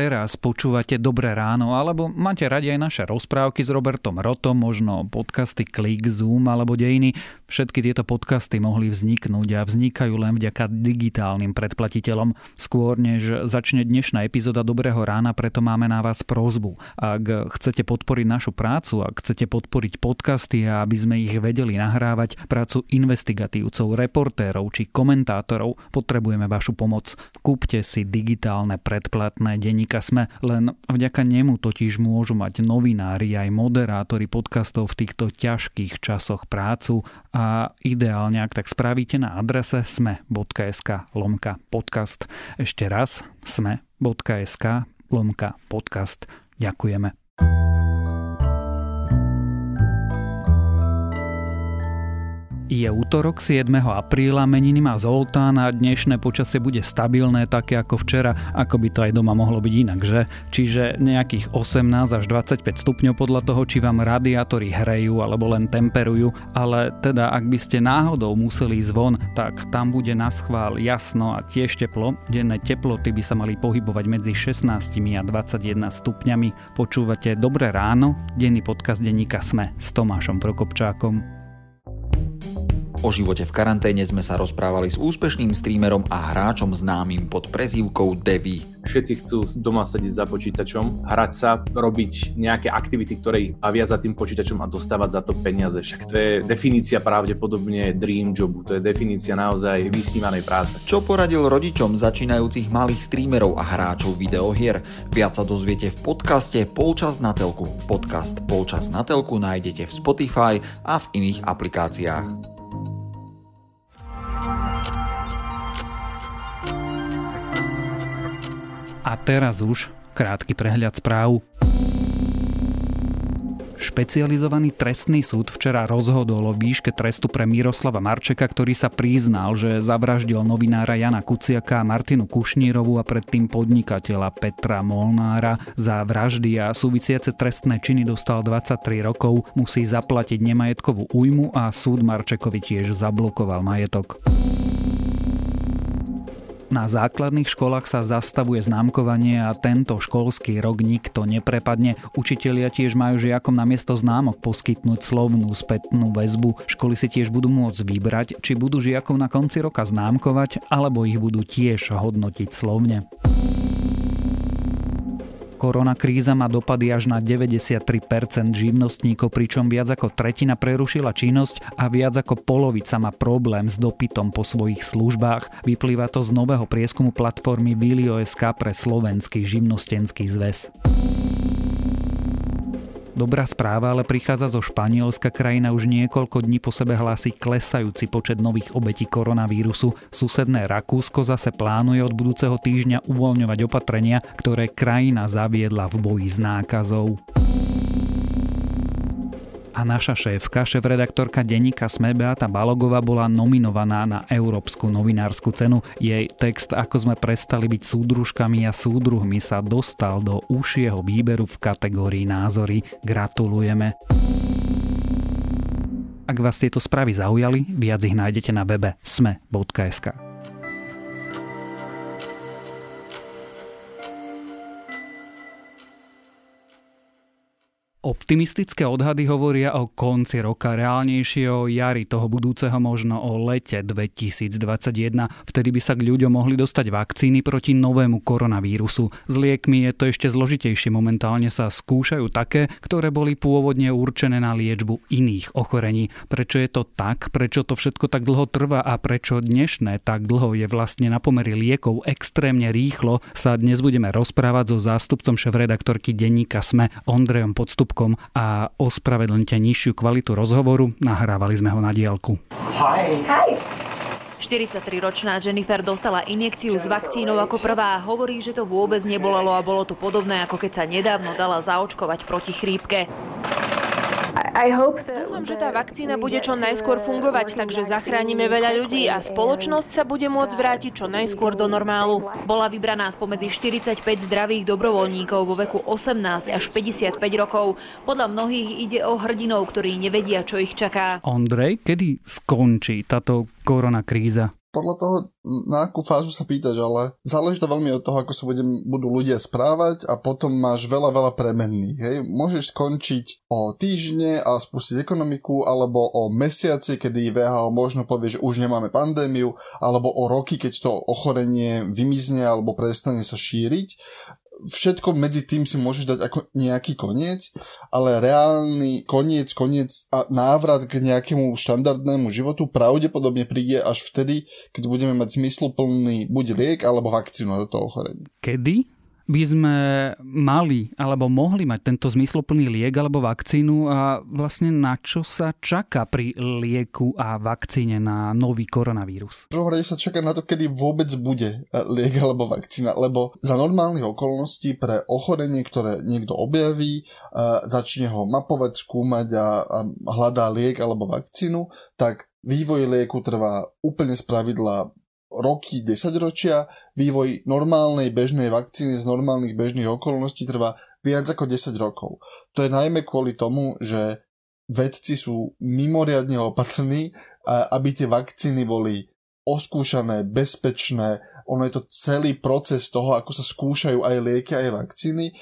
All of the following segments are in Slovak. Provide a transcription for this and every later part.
teraz počúvate Dobré ráno, alebo máte radi aj naše rozprávky s Robertom Rotom, možno podcasty Klik, Zoom alebo Dejiny, všetky tieto podcasty mohli vzniknúť a vznikajú len vďaka digitálnym predplatiteľom. Skôr než začne dnešná epizóda Dobrého rána, preto máme na vás prozbu. Ak chcete podporiť našu prácu, ak chcete podporiť podcasty a aby sme ich vedeli nahrávať, prácu investigatívcov, reportérov či komentátorov, potrebujeme vašu pomoc. Kúpte si digitálne predplatné denníka Sme, len vďaka nemu totiž môžu mať novinári aj moderátori podcastov v týchto ťažkých časoch prácu a ideálne, ak tak spravíte na adrese sme.sk lomka podcast. Ešte raz sme.sk lomka podcast. Ďakujeme. Je útorok 7. apríla, meniny má Zoltán a dnešné počasie bude stabilné, také ako včera, ako by to aj doma mohlo byť inak, že? Čiže nejakých 18 až 25 stupňov podľa toho, či vám radiátory hrejú alebo len temperujú, ale teda ak by ste náhodou museli ísť von, tak tam bude na schvál jasno a tiež teplo. Denné teploty by sa mali pohybovať medzi 16 a 21 stupňami. Počúvate Dobré ráno, denný podcast denníka Sme s Tomášom Prokopčákom. O živote v karanténe sme sa rozprávali s úspešným streamerom a hráčom známym pod prezývkou Devi. Všetci chcú doma sedieť za počítačom, hrať sa, robiť nejaké aktivity, ktoré ich bavia za tým počítačom a dostávať za to peniaze. Však to je definícia pravdepodobne dream jobu, to je definícia naozaj vysnívanej práce. Čo poradil rodičom začínajúcich malých streamerov a hráčov videohier? Viac sa dozviete v podcaste Polčas na telku. Podcast Polčas na telku nájdete v Spotify a v iných aplikáciách. A teraz už krátky prehľad správ. Špecializovaný trestný súd včera rozhodol o výške trestu pre Miroslava Marčeka, ktorý sa priznal, že zavraždil novinára Jana Kuciaka a Martinu Kušnírovu a predtým podnikateľa Petra Molnára. Za vraždy a súvisiace trestné činy dostal 23 rokov, musí zaplatiť nemajetkovú újmu a súd Marčekovi tiež zablokoval majetok. Na základných školách sa zastavuje známkovanie a tento školský rok nikto neprepadne. Učitelia tiež majú žiakom na miesto známok poskytnúť slovnú spätnú väzbu. Školy si tiež budú môcť vybrať, či budú žiakom na konci roka známkovať, alebo ich budú tiež hodnotiť slovne. Korona kríza má dopady až na 93% živnostníkov, pričom viac ako tretina prerušila činnosť a viac ako polovica má problém s dopytom po svojich službách. Vyplýva to z nového prieskumu platformy Vilio.sk pre slovenský živnostenský zväz. Dobrá správa ale prichádza zo Španielska. Krajina už niekoľko dní po sebe hlási klesajúci počet nových obetí koronavírusu. Susedné Rakúsko zase plánuje od budúceho týždňa uvoľňovať opatrenia, ktoré krajina zaviedla v boji s nákazou a naša šéfka, šéf-redaktorka denníka Sme Beata Balogová bola nominovaná na Európsku novinárskú cenu. Jej text Ako sme prestali byť súdružkami a súdruhmi sa dostal do užšieho výberu v kategórii názory. Gratulujeme. Ak vás tieto správy zaujali, viac ich nájdete na webe sme.sk. Optimistické odhady hovoria o konci roka, reálnejšie o jari toho budúceho, možno o lete 2021. Vtedy by sa k ľuďom mohli dostať vakcíny proti novému koronavírusu. S liekmi je to ešte zložitejšie. Momentálne sa skúšajú také, ktoré boli pôvodne určené na liečbu iných ochorení. Prečo je to tak? Prečo to všetko tak dlho trvá a prečo dnešné tak dlho je vlastne na pomery liekov extrémne rýchlo, sa dnes budeme rozprávať so zástupcom šéf-redaktorky denníka SME Ondrejom Podstup ústupkom a ospravedlňte nižšiu kvalitu rozhovoru, nahrávali sme ho na dielku. Hi. Hi. 43-ročná Jennifer dostala injekciu s vakcínou ako prvá. Hovorí, že to vôbec nebolelo a bolo to podobné, ako keď sa nedávno dala zaočkovať proti chrípke. Dúfam, že tá vakcína bude čo najskôr fungovať, takže zachránime veľa ľudí a spoločnosť sa bude môcť vrátiť čo najskôr do normálu. Bola vybraná spomedzi 45 zdravých dobrovoľníkov vo veku 18 až 55 rokov. Podľa mnohých ide o hrdinov, ktorí nevedia, čo ich čaká. Ondrej, kedy skončí táto korona kríza? Podľa toho, na akú fázu sa pýtaš, ale záleží to veľmi od toho, ako sa budem, budú ľudia správať a potom máš veľa, veľa premenných. Hej. Môžeš skončiť o týždne a spustiť ekonomiku, alebo o mesiaci, kedy VHO možno povie, že už nemáme pandémiu, alebo o roky, keď to ochorenie vymizne alebo prestane sa šíriť všetko medzi tým si môžeš dať ako nejaký koniec, ale reálny koniec, koniec a návrat k nejakému štandardnému životu pravdepodobne príde až vtedy, keď budeme mať zmysluplný buď liek alebo vakcínu na toto ochorenie. Kedy? By sme mali alebo mohli mať tento zmysloplný liek alebo vakcínu a vlastne na čo sa čaká pri lieku a vakcíne na nový koronavírus? V prvom rade sa čaká na to, kedy vôbec bude e, liek alebo vakcína, lebo za normálnych okolností pre ochorenie, ktoré niekto objaví, e, začne ho mapovať, skúmať a, a hľadá liek alebo vakcínu, tak vývoj lieku trvá úplne z pravidla roky, desaťročia, vývoj normálnej bežnej vakcíny z normálnych bežných okolností trvá viac ako 10 rokov. To je najmä kvôli tomu, že vedci sú mimoriadne opatrní, aby tie vakcíny boli oskúšané, bezpečné, ono je to celý proces toho, ako sa skúšajú aj lieky, aj vakcíny,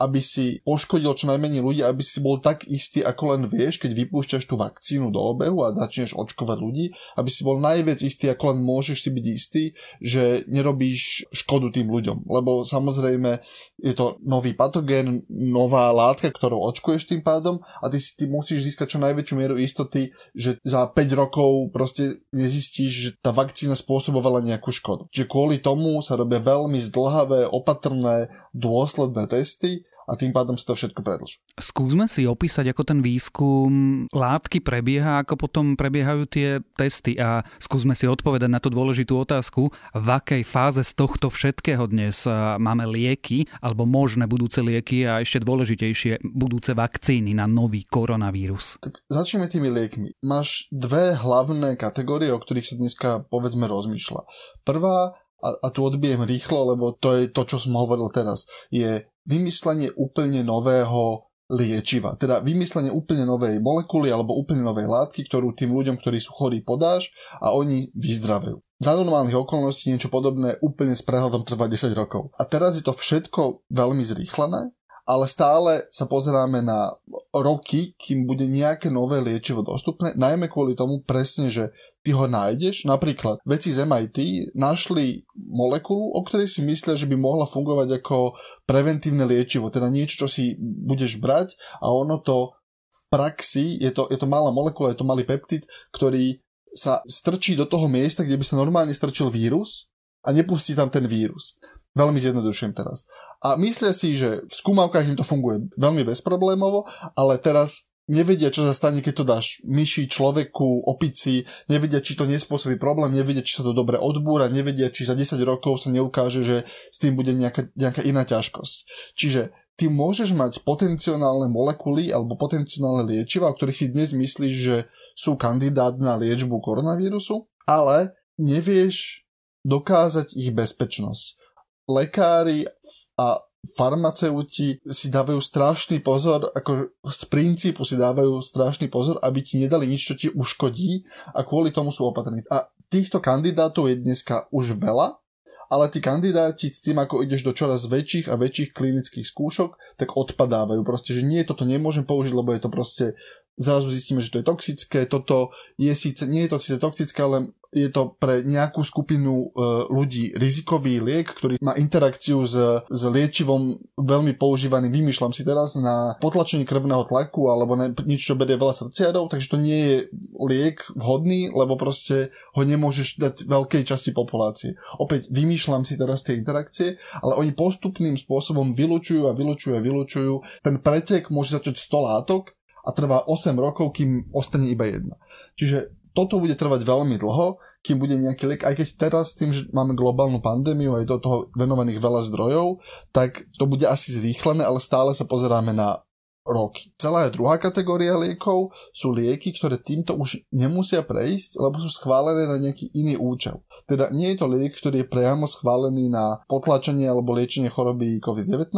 aby si poškodil čo najmenej ľudí, aby si bol tak istý, ako len vieš, keď vypúšťaš tú vakcínu do obehu a začneš očkovať ľudí, aby si bol najviac istý, ako len môžeš si byť istý, že nerobíš škodu tým ľuďom. Lebo samozrejme je to nový patogén, nová látka, ktorou očkuješ tým pádom a ty si ty musíš získať čo najväčšiu mieru istoty, že za 5 rokov proste nezistíš, že tá vakcína spôsobovala nejakú škodu. Čiže kvôli tomu sa robia veľmi zdlhavé, opatrné, dôsledné testy a tým pádom sa to všetko predlží. Skúsme si opísať, ako ten výskum látky prebieha, ako potom prebiehajú tie testy a skúsme si odpovedať na tú dôležitú otázku, v akej fáze z tohto všetkého dnes máme lieky alebo možné budúce lieky a ešte dôležitejšie budúce vakcíny na nový koronavírus. Tak začneme tými liekmi. Máš dve hlavné kategórie, o ktorých sa dneska povedzme rozmýšľa. Prvá a, a tu odbijem rýchlo, lebo to je to, čo som hovoril teraz, je vymyslenie úplne nového liečiva. Teda vymyslenie úplne novej molekuly alebo úplne novej látky, ktorú tým ľuďom, ktorí sú chorí, podáš a oni vyzdravejú. Za normálnych okolností niečo podobné úplne s prehľadom trvá 10 rokov. A teraz je to všetko veľmi zrýchlené ale stále sa pozeráme na roky, kým bude nejaké nové liečivo dostupné, najmä kvôli tomu presne, že ty ho nájdeš. Napríklad veci z MIT našli molekulu, o ktorej si myslia, že by mohla fungovať ako preventívne liečivo, teda niečo, čo si budeš brať a ono to v praxi, je to, je to malá molekula, je to malý peptid, ktorý sa strčí do toho miesta, kde by sa normálne strčil vírus a nepustí tam ten vírus. Veľmi zjednodušujem teraz. A myslia si, že v skúmavkách im to funguje veľmi bezproblémovo, ale teraz nevedia, čo sa stane, keď to dáš myši, človeku, opici, nevedia, či to nespôsobí problém, nevedia, či sa to dobre odbúra, nevedia, či za 10 rokov sa neukáže, že s tým bude nejaká, nejaká iná ťažkosť. Čiže ty môžeš mať potenciálne molekuly alebo potenciálne liečiva, o ktorých si dnes myslíš, že sú kandidát na liečbu koronavírusu, ale nevieš dokázať ich bezpečnosť. Lekári a farmaceuti si dávajú strašný pozor, ako z princípu si dávajú strašný pozor, aby ti nedali nič, čo ti uškodí a kvôli tomu sú opatrní. A týchto kandidátov je dneska už veľa, ale tí kandidáti s tým, ako ideš do čoraz väčších a väčších klinických skúšok, tak odpadávajú. Proste, že nie, toto nemôžem použiť, lebo je to proste zrazu zistíme, že to je toxické, toto je síce, nie je to síce toxické, ale je to pre nejakú skupinu e, ľudí rizikový liek, ktorý má interakciu s, s liečivom veľmi používaným, vymýšľam si teraz, na potlačenie krvného tlaku alebo na nič, čo berie veľa srdciarov, takže to nie je liek vhodný, lebo proste ho nemôžeš dať veľkej časti populácie. Opäť vymýšľam si teraz tie interakcie, ale oni postupným spôsobom vylučujú a vylučujú a vylučujú. Ten pretek môže začať 100 látok a trvá 8 rokov, kým ostane iba jedna. Čiže toto bude trvať veľmi dlho, kým bude nejaký liek, aj keď teraz tým, že máme globálnu pandémiu a je do toho venovaných veľa zdrojov, tak to bude asi zrýchlené, ale stále sa pozeráme na roky. Celá druhá kategória liekov sú lieky, ktoré týmto už nemusia prejsť, lebo sú schválené na nejaký iný účel. Teda nie je to liek, ktorý je priamo schválený na potlačenie alebo liečenie choroby COVID-19,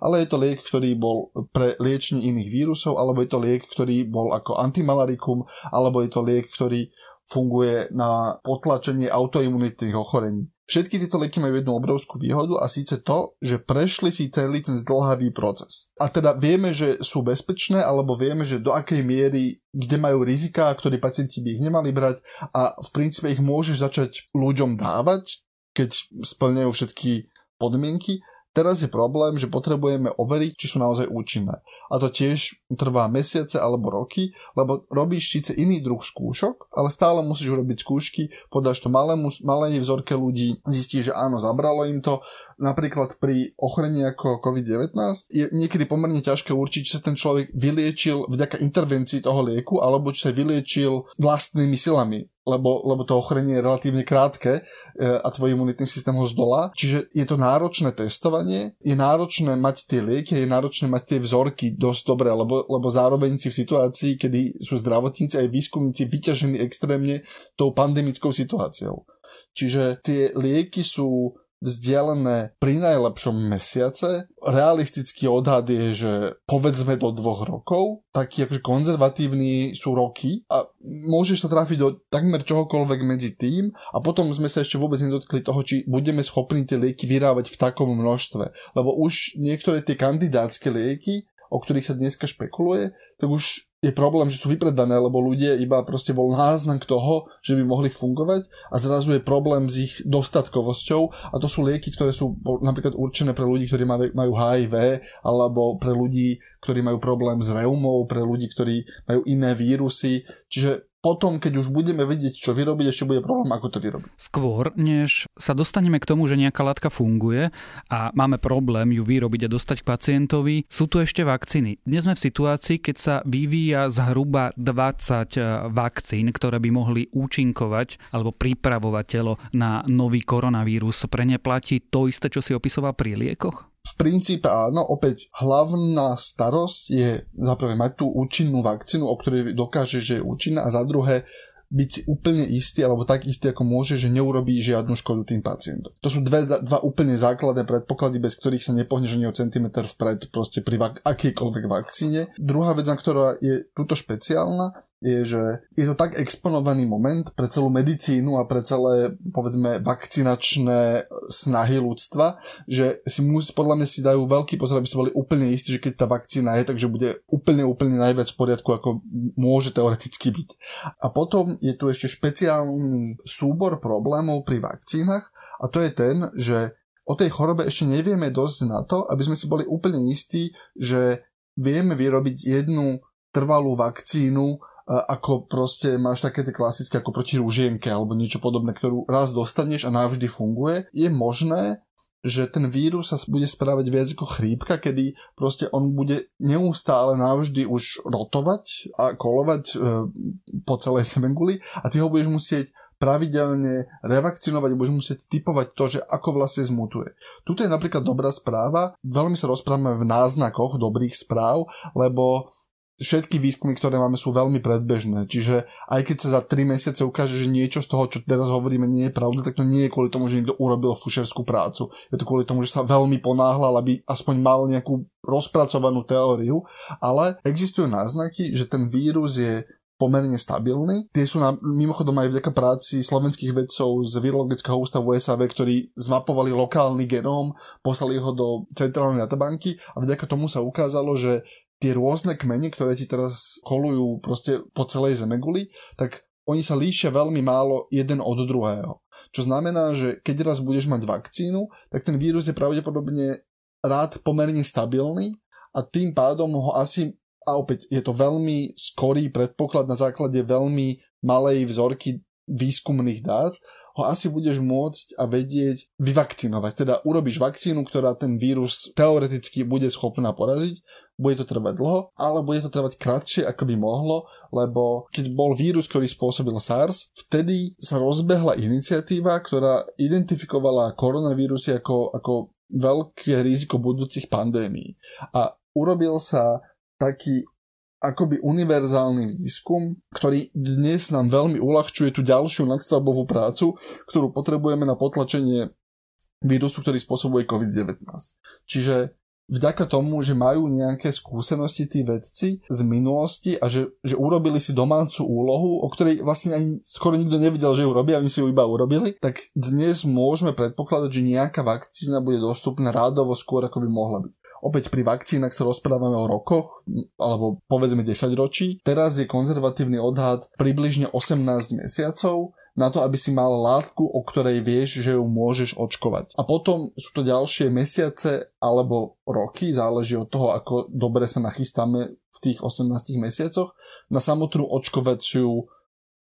ale je to liek, ktorý bol pre liečenie iných vírusov, alebo je to liek, ktorý bol ako antimalarikum, alebo je to liek, ktorý funguje na potlačenie autoimunitných ochorení. Všetky tieto lieky majú jednu obrovskú výhodu a síce to, že prešli si celý ten zdlhavý proces. A teda vieme, že sú bezpečné, alebo vieme, že do akej miery, kde majú rizika, ktorí pacienti by ich nemali brať a v princípe ich môžeš začať ľuďom dávať, keď splňajú všetky podmienky Teraz je problém, že potrebujeme overiť, či sú naozaj účinné. A to tiež trvá mesiace alebo roky, lebo robíš síce iný druh skúšok, ale stále musíš urobiť skúšky, podáš to malému, malej vzorke ľudí, zistíš, že áno, zabralo im to. Napríklad pri ochorení ako COVID-19 je niekedy pomerne ťažké určiť, či sa ten človek vyliečil vďaka intervencii toho lieku, alebo či sa vyliečil vlastnými silami lebo, lebo to ochorenie je relatívne krátke e, a tvoj imunitný systém ho zdolá. Čiže je to náročné testovanie, je náročné mať tie lieky, je náročné mať tie vzorky dosť dobre, lebo, lebo zároveň si v situácii, kedy sú zdravotníci aj výskumníci vyťažení extrémne tou pandemickou situáciou. Čiže tie lieky sú vzdialené pri najlepšom mesiace. Realistický odhad je, že povedzme do dvoch rokov, taký akože konzervatívny sú roky a môžeš sa trafiť do takmer čohokoľvek medzi tým a potom sme sa ešte vôbec nedotkli toho, či budeme schopní tie lieky vyrábať v takom množstve. Lebo už niektoré tie kandidátske lieky o ktorých sa dneska špekuluje, tak už je problém, že sú vypredané, lebo ľudia iba proste bol náznak toho, že by mohli fungovať a zrazu je problém s ich dostatkovosťou a to sú lieky, ktoré sú napríklad určené pre ľudí, ktorí majú HIV alebo pre ľudí, ktorí majú problém s reumou, pre ľudí, ktorí majú iné vírusy. Čiže potom, keď už budeme vedieť, čo vyrobiť, ešte bude problém, ako to vyrobiť. Skôr, než sa dostaneme k tomu, že nejaká látka funguje a máme problém ju vyrobiť a dostať k pacientovi, sú tu ešte vakcíny. Dnes sme v situácii, keď sa vyvíja zhruba 20 eh, vakcín, ktoré by mohli účinkovať alebo pripravovať telo na nový koronavírus. Pre ne platí to isté, čo si opisoval pri liekoch? V princípe áno, opäť hlavná starosť je za prvé mať tú účinnú vakcínu, o ktorej dokáže, že je účinná a za druhé byť si úplne istý, alebo tak istý, ako môže, že neurobí žiadnu škodu tým pacientom. To sú dve, dva úplne základné predpoklady, bez ktorých sa nepohneš ani o centimetr vpred proste pri vak- akejkoľvek vakcíne. Druhá vec, ktorá je túto špeciálna, je, že je to tak exponovaný moment pre celú medicínu a pre celé, povedzme, vakcinačné snahy ľudstva, že si musí, podľa mňa si dajú veľký pozor, aby si boli úplne istí, že keď tá vakcína je, takže bude úplne, úplne najviac v poriadku, ako môže teoreticky byť. A potom je tu ešte špeciálny súbor problémov pri vakcínach a to je ten, že o tej chorobe ešte nevieme dosť na to, aby sme si boli úplne istí, že vieme vyrobiť jednu trvalú vakcínu ako proste máš také tie klasické ako proti rúžienke alebo niečo podobné, ktorú raz dostaneš a navždy funguje, je možné, že ten vírus sa bude správať viac ako chrípka, kedy proste on bude neustále navždy už rotovať a kolovať e, po celej semenguli a ty ho budeš musieť pravidelne revakcinovať, budeš musieť typovať to, že ako vlastne zmutuje. Tuto je napríklad dobrá správa, veľmi sa rozprávame v náznakoch dobrých správ, lebo všetky výskumy, ktoré máme, sú veľmi predbežné. Čiže aj keď sa za 3 mesiace ukáže, že niečo z toho, čo teraz hovoríme, nie je pravda, tak to nie je kvôli tomu, že niekto urobil fušerskú prácu. Je to kvôli tomu, že sa veľmi ponáhľal, aby aspoň mal nejakú rozpracovanú teóriu. Ale existujú náznaky, že ten vírus je pomerne stabilný. Tie sú na, mimochodom aj vďaka práci slovenských vedcov z Virologického ústavu SAV, ktorí zmapovali lokálny genóm, poslali ho do centrálnej databanky a vďaka tomu sa ukázalo, že tie rôzne kmene, ktoré ti teraz kolujú proste po celej Zemeguli, tak oni sa líšia veľmi málo jeden od druhého. Čo znamená, že keď raz budeš mať vakcínu, tak ten vírus je pravdepodobne rád pomerne stabilný a tým pádom ho asi, a opäť je to veľmi skorý predpoklad na základe veľmi malej vzorky výskumných dát, ho asi budeš môcť a vedieť vyvakcinovať. Teda urobíš vakcínu, ktorá ten vírus teoreticky bude schopná poraziť, bude to trvať dlho, ale bude to trvať kratšie, ako by mohlo, lebo keď bol vírus, ktorý spôsobil SARS, vtedy sa rozbehla iniciatíva, ktorá identifikovala koronavírusy ako, ako veľké riziko budúcich pandémií. A urobil sa taký akoby univerzálny výskum, ktorý dnes nám veľmi uľahčuje tú ďalšiu nadstavbovú prácu, ktorú potrebujeme na potlačenie vírusu, ktorý spôsobuje COVID-19. Čiže vďaka tomu, že majú nejaké skúsenosti tí vedci z minulosti a že, že urobili si domácu úlohu, o ktorej vlastne ani skoro nikto nevidel, že ju robia, oni si ju iba urobili, tak dnes môžeme predpokladať, že nejaká vakcína bude dostupná rádovo skôr, ako by mohla byť. Opäť pri vakcínach sa rozprávame o rokoch, alebo povedzme 10 ročí. Teraz je konzervatívny odhad približne 18 mesiacov na to, aby si mal látku, o ktorej vieš, že ju môžeš očkovať. A potom sú to ďalšie mesiace alebo roky, záleží od toho, ako dobre sa nachystáme v tých 18 mesiacoch, na samotnú očkovaciu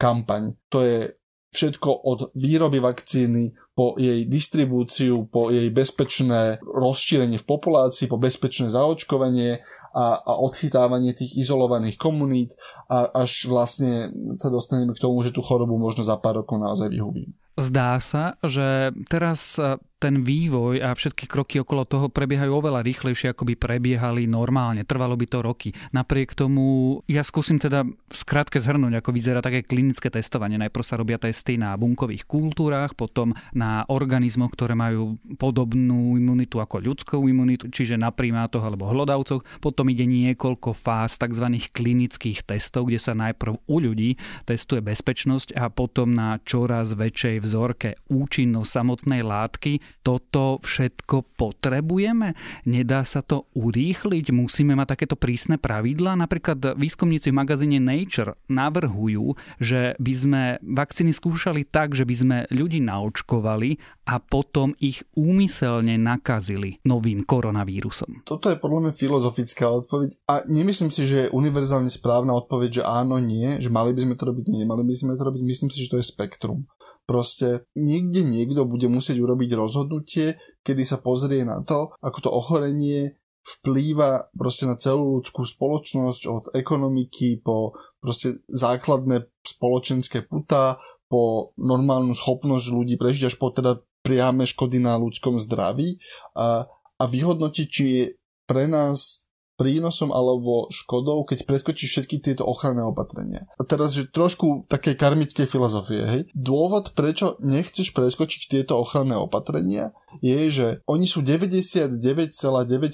kampaň. To je všetko od výroby vakcíny po jej distribúciu, po jej bezpečné rozšírenie v populácii, po bezpečné zaočkovanie a, a odchytávanie tých izolovaných komunít a až vlastne sa dostaneme k tomu, že tú chorobu možno za pár rokov naozaj vyhubíme. Zdá sa, že teraz ten vývoj a všetky kroky okolo toho prebiehajú oveľa rýchlejšie, ako by prebiehali normálne. Trvalo by to roky. Napriek tomu, ja skúsim teda skrátke zhrnúť, ako vyzerá také klinické testovanie. Najprv sa robia testy na bunkových kultúrach, potom na organizmoch, ktoré majú podobnú imunitu ako ľudskú imunitu, čiže na primátoch alebo hlodavcoch. Potom ide niekoľko fáz tzv. klinických testov, kde sa najprv u ľudí testuje bezpečnosť a potom na čoraz väčšej vzorke účinnosť samotnej látky toto všetko potrebujeme? Nedá sa to urýchliť? Musíme mať takéto prísne pravidlá? Napríklad výskumníci v magazíne Nature navrhujú, že by sme vakcíny skúšali tak, že by sme ľudí naočkovali a potom ich úmyselne nakazili novým koronavírusom. Toto je podľa mňa filozofická odpoveď a nemyslím si, že je univerzálne správna odpoveď, že áno, nie, že mali by sme to robiť, nie, mali by sme to robiť. Myslím si, že to je spektrum. Proste niekde niekto bude musieť urobiť rozhodnutie, kedy sa pozrie na to, ako to ochorenie vplýva proste na celú ľudskú spoločnosť od ekonomiky po proste základné spoločenské putá, po normálnu schopnosť ľudí prežiť až po teda priame škody na ľudskom zdraví. A, a vyhodnotiť, či je pre nás prínosom alebo škodou, keď preskočíš všetky tieto ochranné opatrenia. A teraz, že trošku také karmickej filozofie, hej. Dôvod, prečo nechceš preskočiť tieto ochranné opatrenia, je, že oni sú 99,9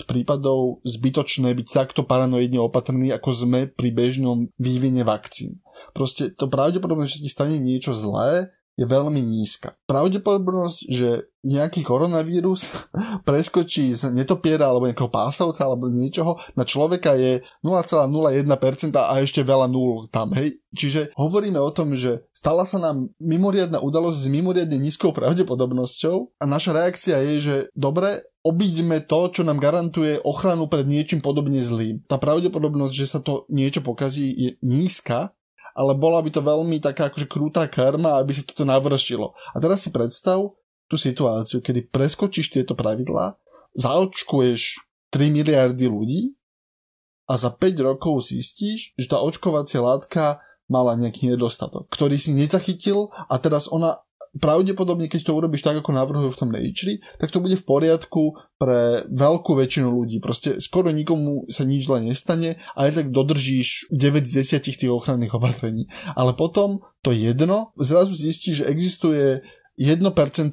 prípadov zbytočné byť takto paranoidne opatrní, ako sme pri bežnom vývine vakcín. Proste to pravdepodobne, že ti stane niečo zlé, je veľmi nízka. Pravdepodobnosť, že nejaký koronavírus preskočí z netopiera alebo nejakého pásovca alebo niečoho na človeka je 0,01% a ešte veľa nul tam, hej. Čiže hovoríme o tom, že stala sa nám mimoriadna udalosť s mimoriadne nízkou pravdepodobnosťou a naša reakcia je, že dobre, obíďme to, čo nám garantuje ochranu pred niečím podobne zlým. Tá pravdepodobnosť, že sa to niečo pokazí, je nízka ale bola by to veľmi taká akože krúta karma, aby sa toto navršilo. A teraz si predstav tú situáciu, kedy preskočíš tieto pravidlá, zaočkuješ 3 miliardy ľudí a za 5 rokov zistíš, že tá očkovacia látka mala nejaký nedostatok, ktorý si nezachytil a teraz ona pravdepodobne, keď to urobíš tak, ako navrhujú v tom Nature, tak to bude v poriadku pre veľkú väčšinu ľudí. Proste skoro nikomu sa nič zle nestane a aj tak dodržíš 9 z 10 tých ochranných opatrení. Ale potom to jedno, zrazu zistíš, že existuje 1%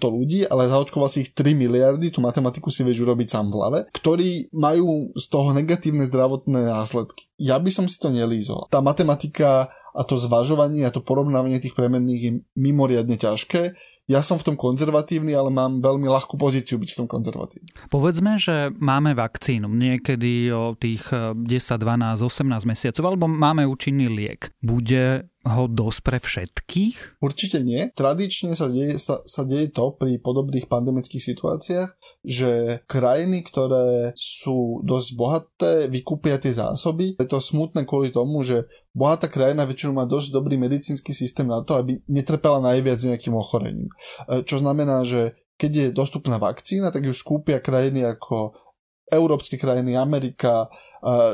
ľudí, ale zaočkoval si ich 3 miliardy, tú matematiku si vieš urobiť sám v hlave, ktorí majú z toho negatívne zdravotné následky. Ja by som si to nelízol. Tá matematika a to zvažovanie a to porovnávanie tých premenných je mimoriadne ťažké. Ja som v tom konzervatívny, ale mám veľmi ľahkú pozíciu byť v tom konzervatívny. Povedzme, že máme vakcínu niekedy o tých 10, 12, 18 mesiacov, alebo máme účinný liek. Bude ho dosť pre všetkých? Určite nie. Tradične sa deje, sa, sa deje to pri podobných pandemických situáciách, že krajiny, ktoré sú dosť bohaté, vykúpia tie zásoby. Je to smutné kvôli tomu, že bohatá krajina väčšinou má dosť dobrý medicínsky systém na to, aby netrpela najviac nejakým ochorením. E, čo znamená, že keď je dostupná vakcína, tak ju skúpia krajiny ako európske krajiny, Amerika,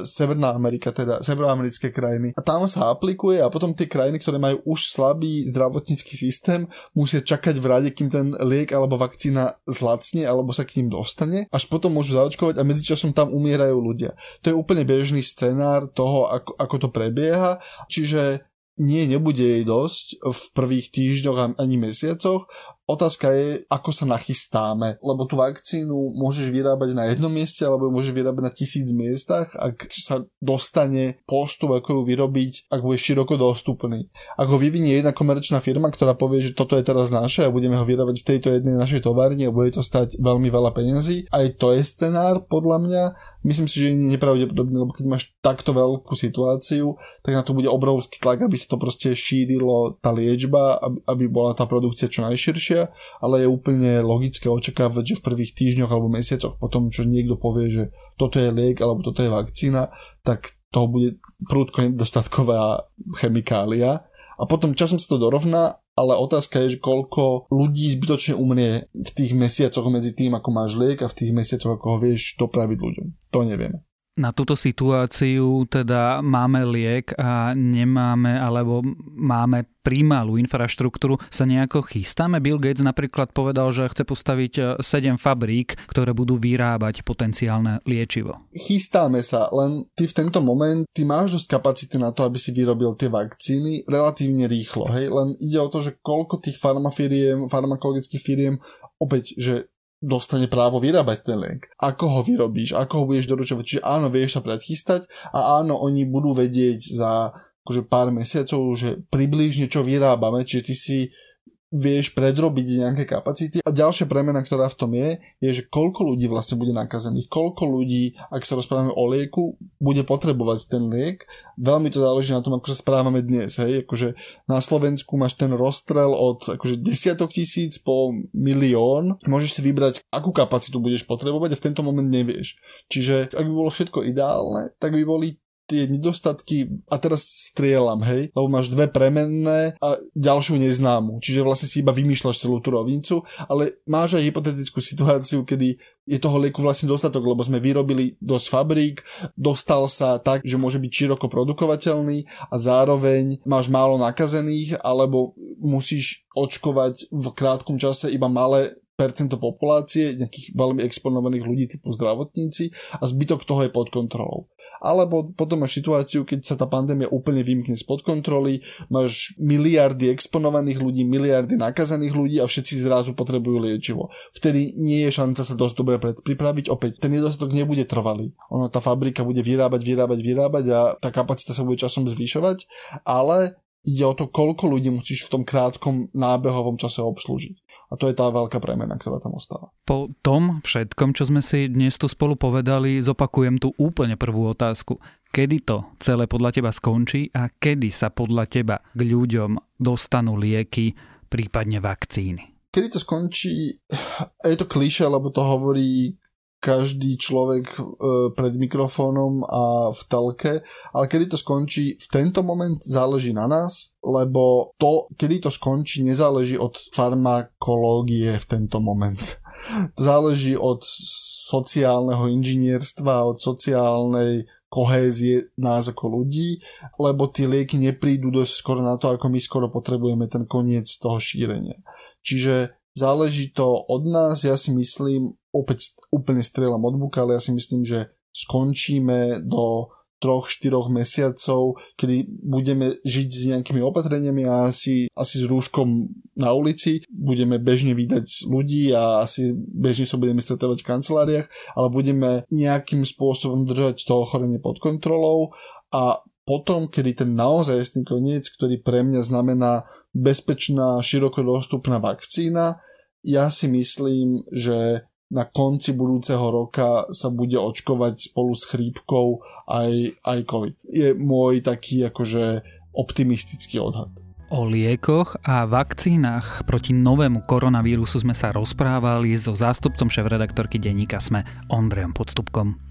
Severná Amerika, teda severoamerické krajiny. A tam sa aplikuje a potom tie krajiny, ktoré majú už slabý zdravotnícky systém, musia čakať v rade, kým ten liek alebo vakcína zlacne alebo sa k ním dostane, až potom môžu zaočkovať a medzičasom tam umierajú ľudia. To je úplne bežný scenár toho, ako, ako to prebieha, čiže nie, nebude jej dosť v prvých týždňoch ani mesiacoch otázka je, ako sa nachystáme, lebo tú vakcínu môžeš vyrábať na jednom mieste, alebo môžeš vyrábať na tisíc miestach, ak sa dostane postup, ako ju vyrobiť, ak bude široko dostupný. Ak ho vyvinie jedna komerčná firma, ktorá povie, že toto je teraz naše a budeme ho vyrábať v tejto jednej našej továrni a bude to stať veľmi veľa peniazí, aj to je scenár podľa mňa, myslím si, že je nepravdepodobné, lebo keď máš takto veľkú situáciu, tak na to bude obrovský tlak, aby sa to proste šírilo tá liečba, aby bola tá produkcia čo najširšia, ale je úplne logické očakávať, že v prvých týždňoch alebo mesiacoch potom, čo niekto povie, že toto je liek alebo toto je vakcína, tak toho bude prúdko nedostatková chemikália. A potom časom sa to dorovná ale otázka je, že koľko ľudí zbytočne umrie v tých mesiacoch medzi tým, ako máš liek a v tých mesiacoch, ako ho vieš dopraviť ľuďom. To nevieme na túto situáciu teda máme liek a nemáme alebo máme prímalú infraštruktúru, sa nejako chystáme? Bill Gates napríklad povedal, že chce postaviť 7 e, fabrík, ktoré budú vyrábať potenciálne liečivo. Chystáme sa, len ty v tento moment, ty máš dosť kapacity na to, aby si vyrobil tie vakcíny relatívne rýchlo, hej? Len ide o to, že koľko tých farmafiriem, farmakologických firiem opäť, že dostane právo vyrábať ten liek. Ako ho vyrobíš, ako ho budeš doručovať. Čiže áno, vieš sa predchystať a áno, oni budú vedieť za akože pár mesiacov, že približne čo vyrábame, čiže ty si vieš predrobiť nejaké kapacity. A ďalšia premena, ktorá v tom je, je, že koľko ľudí vlastne bude nakazených, koľko ľudí, ak sa rozprávame o lieku, bude potrebovať ten liek. Veľmi to záleží na tom, ako sa správame dnes. Hej? Akože na Slovensku máš ten rozstrel od akože desiatok tisíc po milión. Môžeš si vybrať, akú kapacitu budeš potrebovať a v tento moment nevieš. Čiže ak by bolo všetko ideálne, tak by boli tie nedostatky, a teraz strieľam, hej, lebo máš dve premenné a ďalšiu neznámu, čiže vlastne si iba vymýšľaš celú tú rovnicu, ale máš aj hypotetickú situáciu, kedy je toho lieku vlastne dostatok, lebo sme vyrobili dosť fabrík, dostal sa tak, že môže byť široko produkovateľný a zároveň máš málo nakazených, alebo musíš očkovať v krátkom čase iba malé percento populácie, nejakých veľmi exponovaných ľudí typu zdravotníci a zbytok toho je pod kontrolou alebo potom máš situáciu, keď sa tá pandémia úplne vymkne spod kontroly, máš miliardy exponovaných ľudí, miliardy nakazaných ľudí a všetci zrazu potrebujú liečivo. Vtedy nie je šanca sa dosť dobre predpripraviť. Opäť, ten nedostatok nebude trvalý. Ono, tá fabrika bude vyrábať, vyrábať, vyrábať a tá kapacita sa bude časom zvyšovať, ale ide o to, koľko ľudí musíš v tom krátkom nábehovom čase obslúžiť. A to je tá veľká premena, ktorá tam ostáva. Po tom všetkom, čo sme si dnes tu spolu povedali, zopakujem tú úplne prvú otázku. Kedy to celé podľa teba skončí a kedy sa podľa teba k ľuďom dostanú lieky, prípadne vakcíny? Kedy to skončí, je to kliše, lebo to hovorí každý človek e, pred mikrofónom a v telke, ale kedy to skončí, v tento moment záleží na nás, lebo to, kedy to skončí, nezáleží od farmakológie v tento moment. Záleží od sociálneho inžinierstva, od sociálnej kohézie nás ako ľudí, lebo tie lieky neprídu dosť skoro na to, ako my skoro potrebujeme ten koniec toho šírenia. Čiže záleží to od nás, ja si myslím, opäť úplne strieľam od buka, ale ja si myslím, že skončíme do troch, štyroch mesiacov, kedy budeme žiť s nejakými opatreniami a asi, asi s rúškom na ulici, budeme bežne vydať ľudí a asi bežne sa budeme stretávať v kanceláriách, ale budeme nejakým spôsobom držať to ochorenie pod kontrolou. A potom, kedy ten naozaj koniec, ktorý pre mňa znamená bezpečná, široko dostupná vakcína, ja si myslím, že na konci budúceho roka sa bude očkovať spolu s chrípkou aj, aj COVID. Je môj taký akože optimistický odhad. O liekoch a vakcínach proti novému koronavírusu sme sa rozprávali so zástupcom šéf-redaktorky denníka Sme Ondrejom Podstupkom.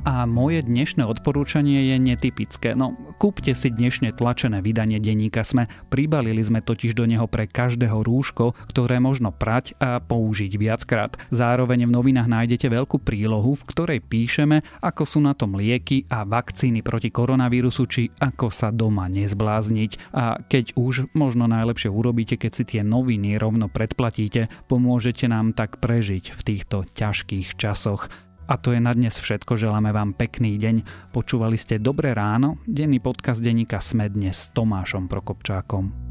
A moje dnešné odporúčanie je netypické. No, kúpte si dnešne tlačené vydanie denníka Sme. Pribalili sme totiž do neho pre každého rúško, ktoré možno prať a použiť viackrát. Zároveň v novinách nájdete veľkú prílohu, v ktorej píšeme, ako sú na tom lieky a vakcíny proti koronavírusu, či ako sa doma nezblázniť. A keď už, možno najlepšie urobíte, keď si tie noviny rovno predplatíte, pomôžete nám tak prežiť v týchto ťažkých časoch. A to je na dnes všetko, želáme vám pekný deň. Počúvali ste Dobré ráno, denný podcast denníka Sme dnes s Tomášom Prokopčákom.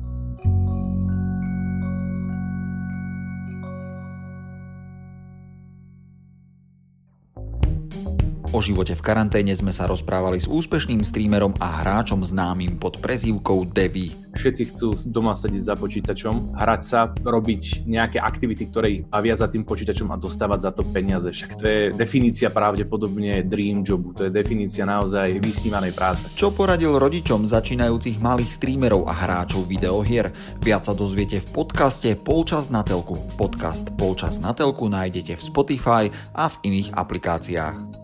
O živote v karanténe sme sa rozprávali s úspešným streamerom a hráčom známym pod prezývkou Devi. Všetci chcú doma sedieť za počítačom, hrať sa, robiť nejaké aktivity, ktoré ich bavia za tým počítačom a dostávať za to peniaze. Však to je definícia pravdepodobne dream jobu, to je definícia naozaj vysnívanej práce. Čo poradil rodičom začínajúcich malých streamerov a hráčov videohier? Viac sa dozviete v podcaste Polčas na telku. Podcast Polčas na telku nájdete v Spotify a v iných aplikáciách.